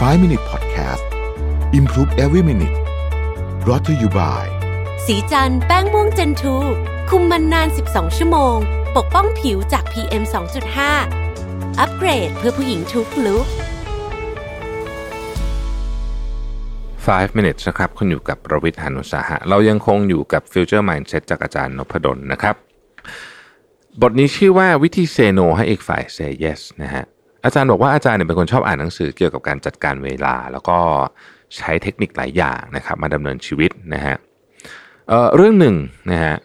5 Minute Podcast Improve Every Minute brought to you by สีจันแป้งม่วงเจนทู คุมมันนาน 12 ชั่วโมง ปกป้องผิวจาก PM 2.5 อัปเกรดเพื่อผู้หญิงทุกลุก5 minutes นะครับ คุณอยู่กับประวิทยานุสาหะ เรายังคงอยู่กับ Future Mindset จากอาจารย์นพดลนะครับ บทนี้ชื่อว่าวิธีเซโนให้อีกฝ่าย say yes นะฮะ อาจารย์บอกว่าอาจารย์เนี่ยเป็นคนชอบอ่านหนังสือเกี่ยวกับการจัดการเวลา แล้วก็ใช้เทคนิคหลายอย่างนะครับมาดำเนินชีวิตนะฮะเเรื่องหนึ่งนะฮะ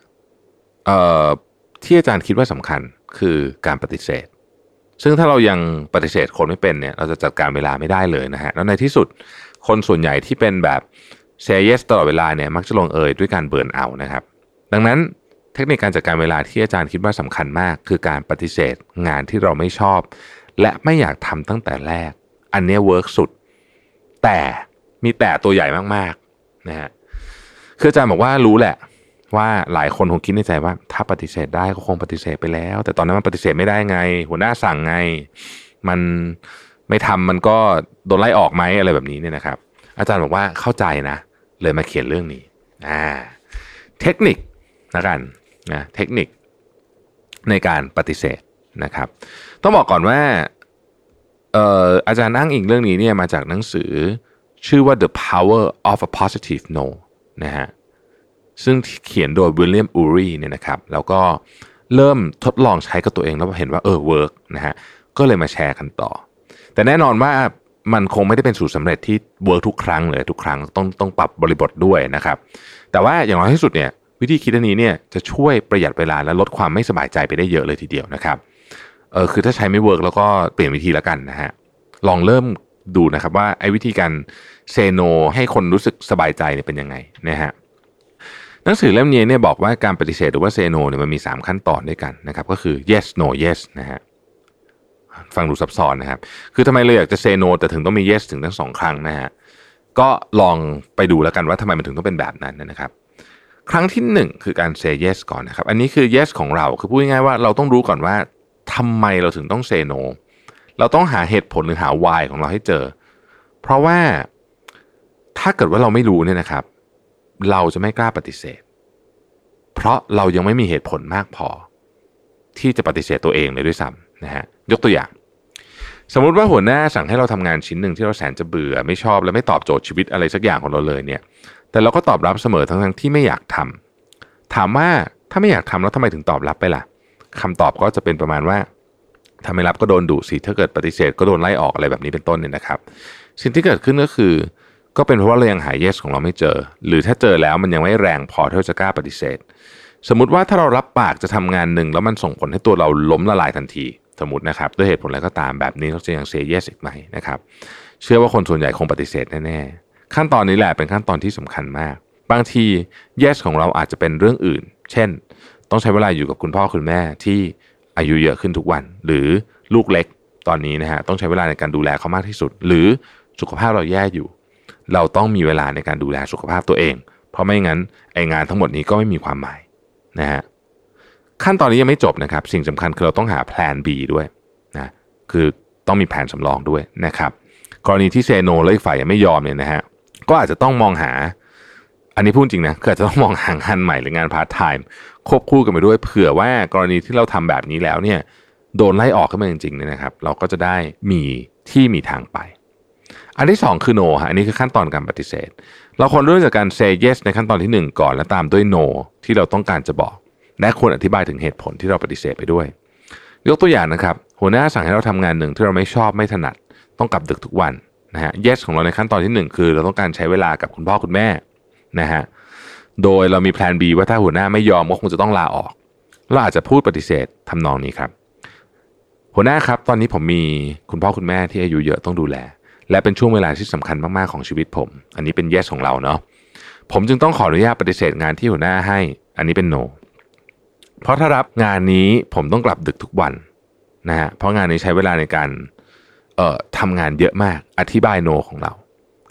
ที่อาจารย์คิดว่าสำคัญคือการปฏิเสธ ซึ่งถ้าเรายังปฏิเสธคนไม่เป็นเนี่ยเราจะจัดการเวลาไม่ได้เลยนะฮะแล้วในที่สุดคนส่วนใหญ่ที่เป็นแบบเซเยสตลอดเวลาเนี่ยมักจะลงเอยด้วยการเบิร์นเอานะครับ ดังนั้นเทคนิคการจัดการเวลาที่อาจารย์คิดว่าสำคัญมาก คือการปฏิเสธงานที่เราไม่ชอบ และไม่อยากทำตั้งแต่แรก อันนี้เวิร์กสุด แต่มีแต่ตัวใหญ่มากๆนะฮะคืออาจารย์บอกว่ารู้แหละว่าหลายคนคงคิดในใจว่า ถ้าปฏิเสธได้ก็คงปฏิเสธไปแล้ว แต่ตอนนั้นมันปฏิเสธไม่ได้ไง หัวหน้าสั่งไง มันไม่ทำมันก็โดนไล่ออกไหมอะไรแบบนี้เนี่ยนะครับ อาจารย์บอกว่าเข้าใจนะ เลยมาเขียนเรื่องนี้อ่าเทคนิคนะกันนะเทคนิคในการปฏิเสธนะครับ ต้องบอกก่อนว่า อาจารย์อ้างอิงเรื่องนี้เนี่ยมาจากหนังสือชื่อว่า The Power of a Positive No นะฮะซึ่งเขียนโดยวิลเลียมอูรีเนี่ยนะครับ แล้วก็เริ่มทดลองใช้กับตัวเองแล้วเห็นว่าเออ work นะฮะก็เลยมาแชร์กันต่อ แต่แน่นอนว่ามันคงไม่ได้เป็นสูตรสำเร็จที่ work ทุกครั้งเลยทุกครั้งต้องต้องปรับบริบทด้วยนะครับ แต่ว่าอย่างน้อยที่สุดเนี่ยวิธีคิดอันนี้เนี่ยจะช่วยประหยัดเวลาและลดความไม่สบายใจไปได้เยอะเลยทีเดียวนะครับ เออคือถ้าใช้ไม่ work แล้วก็เปลี่ยนวิธีแล้วกันนะฮะลองเริ่มดูนะครับว่าไอ้วิธีการ say no ให้คนรู้สึกสบายใจเนี่ยเป็นยังไงนะฮะหนังสือเล่มนี้เนี่ยบอกว่าการปฏิเสธหรือว่า say no เนี่ยมันมี 3 ขั้นตอนด้วยกันนะครับก็คือ yes no yes นะฮะฟังดูซับซ้อนนะครับ คือทำไมเราอยากจะ say no แต่ถึงต้องมี yes ถึงทั้งสองครั้งนะฮะก็ลองไปดูแล้วกันว่าทำไมมันถึงต้องเป็นแบบนั้นนะครับครั้งที่หนึ่งคือการ say yes ก่อนนะครับ อันนี้คือ yes ของเราคือพูดง่ายๆว่าเราต้องรู้ก่อนว่า ทำไมเราถึงต้อง say no เราต้องหาเหตุผลหรือหา why ของเราให้เจอ เพราะว่าถ้าเกิดว่าเราไม่รู้เนี่ยนะครับ เราจะไม่กล้าปฏิเสธ เพราะเรายังไม่มีเหตุผลมากพอ ที่จะปฏิเสธตัวเองเลยด้วยซ้ำนะฮะยกตัวอย่าง สมมติว่าหัวหน้าสั่งให้เราทำงานชิ้นหนึ่งที่เราแสนจะเบื่อไม่ชอบและไม่ตอบโจทย์ชีวิตอะไรสักอย่างของเราเลยเนี่ย แต่เราก็ตอบรับเสมอทั้งๆที่ไม่อยากทำถามว่าถ้าไม่อยากทำแล้วทำไมถึงตอบรับไปล่ะ คำตอบก็จะเป็นประมาณว่าถ้าไม่รับก็โดนดุสิ ถ้าเกิดปฏิเสธก็โดนไล่ออกอะไรแบบนี้เป็นต้นเนี่ยนะครับ สิ่งที่เกิดขึ้นก็คือ ก็เป็นเพราะว่าเรายังหา yes ของเราไม่เจอ หรือถ้าเจอแล้วมันยังไม่แรงพอที่จะกล้าปฏิเสธ สมมติว่าถ้าเรารับปากจะทำงานหนึ่งแล้วมันส่งผลให้ตัวเราล้มละลายทันที สมมตินะครับด้วยเหตุผลอะไรก็ตามแบบนี้เราจะยัง say yes อีกไหมนะครับ เชื่อว่าคนส่วนใหญ่คงปฏิเสธแน่ๆขั้นตอนนี้แหละเป็นขั้นตอนที่สำคัญมาก บางที yes ของเราอาจจะเป็นเรื่องอื่น เช่น ต้องใช้เวลาอยู่กับคุณพ่อคุณแม่ที่อายุเยอะขึ้นทุกวัน หรือลูกเล็กตอนนี้นะฮะต้องใช้เวลาในการดูแลเขามากที่สุด หรือสุขภาพเราแย่อยู่ เราต้องมีเวลาในการดูแลสุขภาพตัวเอง เพราะไม่งั้นไองานทั้งหมดนี้ก็ไม่มีความหมายนะฮะขั้นตอนนี้ยังไม่จบนะครับ สิ่งสำคัญคือเราต้องหาแผน B ด้วยนะคือต้องมีแผนสำรองด้วยนะครับ กรณีที่ say no แล้วอีกฝ่ายยังไม่ยอมเนี่ยนะฮะก็อาจจะต้องมองหา อันนี้พูดจริงนะคืออาจจะต้องมองหางานใหม่หรืองานพาร์ทไทม์ควบคู่กันไปด้วยเผื่อว่ากรณีที่เราทำแบบนี้แล้วเนี่ยโดนไล่ออกขึ้นมาจริงๆเนี่ยนะครับ เราก็จะได้มีที่มีทางไป อันที่ 2 คือ no ฮะอันนี้คือขั้นตอนการปฏิเสธ เราควรเริ่มจากการ say yes ในขั้นตอนที่ 1 ก่อนและตามด้วย no ที่เราต้องการจะบอก และควรอธิบายถึงเหตุผลที่เราปฏิเสธไปด้วย ยกตัวอย่างนะครับ หัวหน้าสั่งให้เราทำงานหนึ่งที่เราไม่ชอบไม่ถนัด ต้องกลับดึกทุกวันนะฮะ yes ของเราในขั้นตอนที่ 1 คือ เราต้องการใช้เวลากับคุณพ่อคุณแม่ นะฮะโดยเรามีแผน B ว่าถ้าหัวหน้าไม่ยอมก็คงจะต้องลาออกเราอาจจะพูดปฏิเสธทำนองนี้ครับ หัวหน้าครับ ตอนนี้ผมมีคุณพ่อคุณแม่ที่อายุเยอะต้องดูแล และเป็นช่วงเวลาที่สำคัญมากๆของชีวิตผม อันนี้เป็น yes ของเราเนาะผมจึงต้องขออนุญาตปฏิเสธงานที่หัวหน้าให้ อันนี้เป็น no เพราะถ้ารับงานนี้ผมต้องกลับดึกทุกวันนะฮะเพราะงานนี้ใช้เวลาในการเอ่อทำงานเยอะมากอธิบาย no ของเรา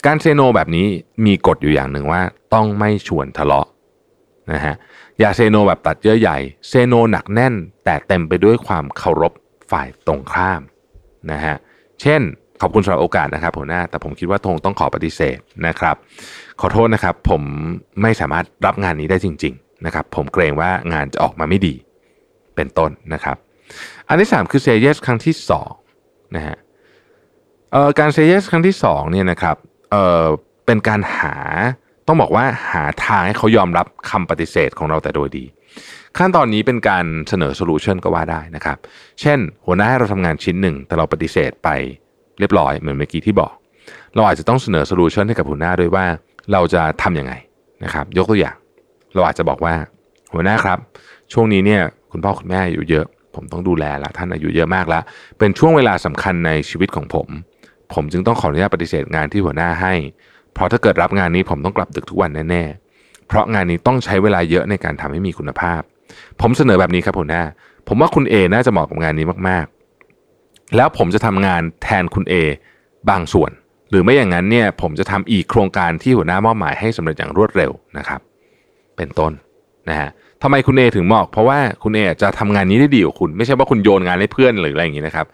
การเซโนแบบนี้มีกฎอยู่อย่างหนึ่งว่าต้องไม่ชวนทะเลาะนะฮะอย่าเซโนแบบตัดเยอะใหญ่เซโนหนักแน่น แต่เต็มไปด้วยความเคารพฝ่ายตรงข้ามนะฮะเช่นขอบคุณสำหรับโอกาสนะครับหัวหน้า แต่ผมคิดว่าทงต้องขอปฏิเสธนะครับ ขอโทษนะครับ ผมไม่สามารถรับงานนี้ได้จริง ๆ นะครับ ผมเกรงว่างานจะออกมาไม่ดี เป็นต้นนะครับ อันที่ 3 คือเซเยสครั้งที่2นะฮะการเซเยสครั้งที่2เนี่ยนะครับ เอ่อเป็นการหาต้องบอกว่าหาทางให้เขายอมรับคำปฏิเสธของเราแต่โดยดี ขั้นตอนนี้เป็นการเสนอ solution ก็ว่าได้นะครับ เช่น หัวหน้าให้เราทำงานชิ้นหนึ่ง แต่เราปฏิเสธไปเรียบร้อยเหมือนเมื่อกี้ที่บอก เราอาจจะต้องเสนอ solution ให้กับหัวหน้าด้วยว่าเราจะทำยังไงนะครับ ยกตัวอย่าง เราอาจจะบอกว่าหัวหน้าครับ ช่วงนี้เนี่ยคุณพ่อคุณแม่อายุเยอะ ผมต้องดูแลและท่านอายุเยอะมากแล้ว เป็นช่วงเวลาสำคัญในชีวิตของผม ผมจึงต้องขออนุญาตปฏิเสธงานที่หัวหน้าให้ เพราะถ้าเกิดรับงานนี้ผมต้องกลับดึกทุกวันแน่ๆ เพราะงานนี้ต้องใช้เวลาเยอะในการทำให้มีคุณภาพ ผมเสนอแบบนี้ครับหัวหน้า ผมว่าคุณเอน่าจะเหมาะกับงานนี้มากๆ แล้วผมจะทำงานแทนคุณเอบางส่วน หรือไม่อย่างนั้นเนี่ยผมจะทำอีกโครงการที่หัวหน้ามอบหมายให้สำเร็จอย่างรวดเร็วนะครับ เป็นต้นนะฮะทำไมคุณเอถึงเหมาะเพราะว่าคุณเอจะทำงานนี้ได้ดีกว่าคุณ ไม่ใช่ว่าคุณโยนงานให้เพื่อนหรืออะไรอย่างนี้นะครับ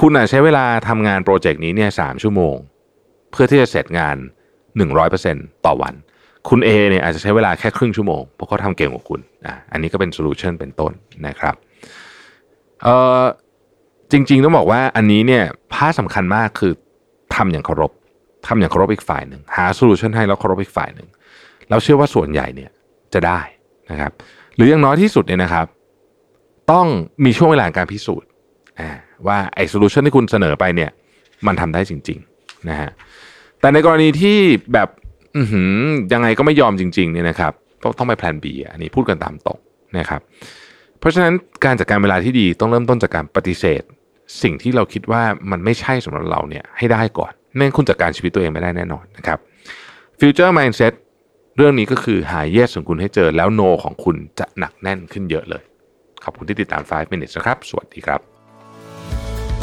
คุณอาจใช้เวลาทำงานโปรเจกต์นี้เนี่ยสชั่วโมง เพื่อที่จะเสร็จงาน 100%ต่อวัน คุณเอเนี่ยอาจจะใช้เวลาแค่ครึ่งชั่วโมงเพราะเขาทำเก่งกว่าคุณอะอันนี้ก็เป็น solution เป็นต้นนะครับเอ่อจริง ๆ ต้องบอกว่าอันนี้เนี่ยพาสำคัญมากคือทำอย่างเคารพทำอย่างเคารพอีกฝ่ายหนึ่งหา solution ให้แล้วเคารพอีกฝ่ายหนึ่งเราเชื่อว่าส่วนใหญ่เนี่ยจะได้นะครับ หรืออย่างน้อยที่สุดเนี่ยนะครับ ต้องมีช่วงเวลาการพิสูจน์ ว่าไอ้ solution ที่คุณเสนอไปเนี่ย มันทำได้จริงๆนะฮะแต่ในกรณีที่แบบยังไงก็ไม่ยอมจริงๆเนี่ยนะครับต้องไปแพลน B อันนี้พูดกันตามตรงนะครับ เพราะฉะนั้นการจัดการเวลาที่ดีต้องเริ่มต้นจากการปฏิเสธ สิ่งที่เราคิดว่ามันไม่ใช่สำหรับเราเนี่ยให้ได้ก่อนไม่งั้นคุณจัดการชีวิตตัวเองไม่ได้แน่นอนนะครับ Future Mindset เรื่องนี้ก็คือหา yes ของคุณให้เจอแล้ว no ของคุณจะหนักแน่นขึ้นเยอะเลย ขอบคุณที่ติดตาม 5 minutes นะครับ สวัสดีครับ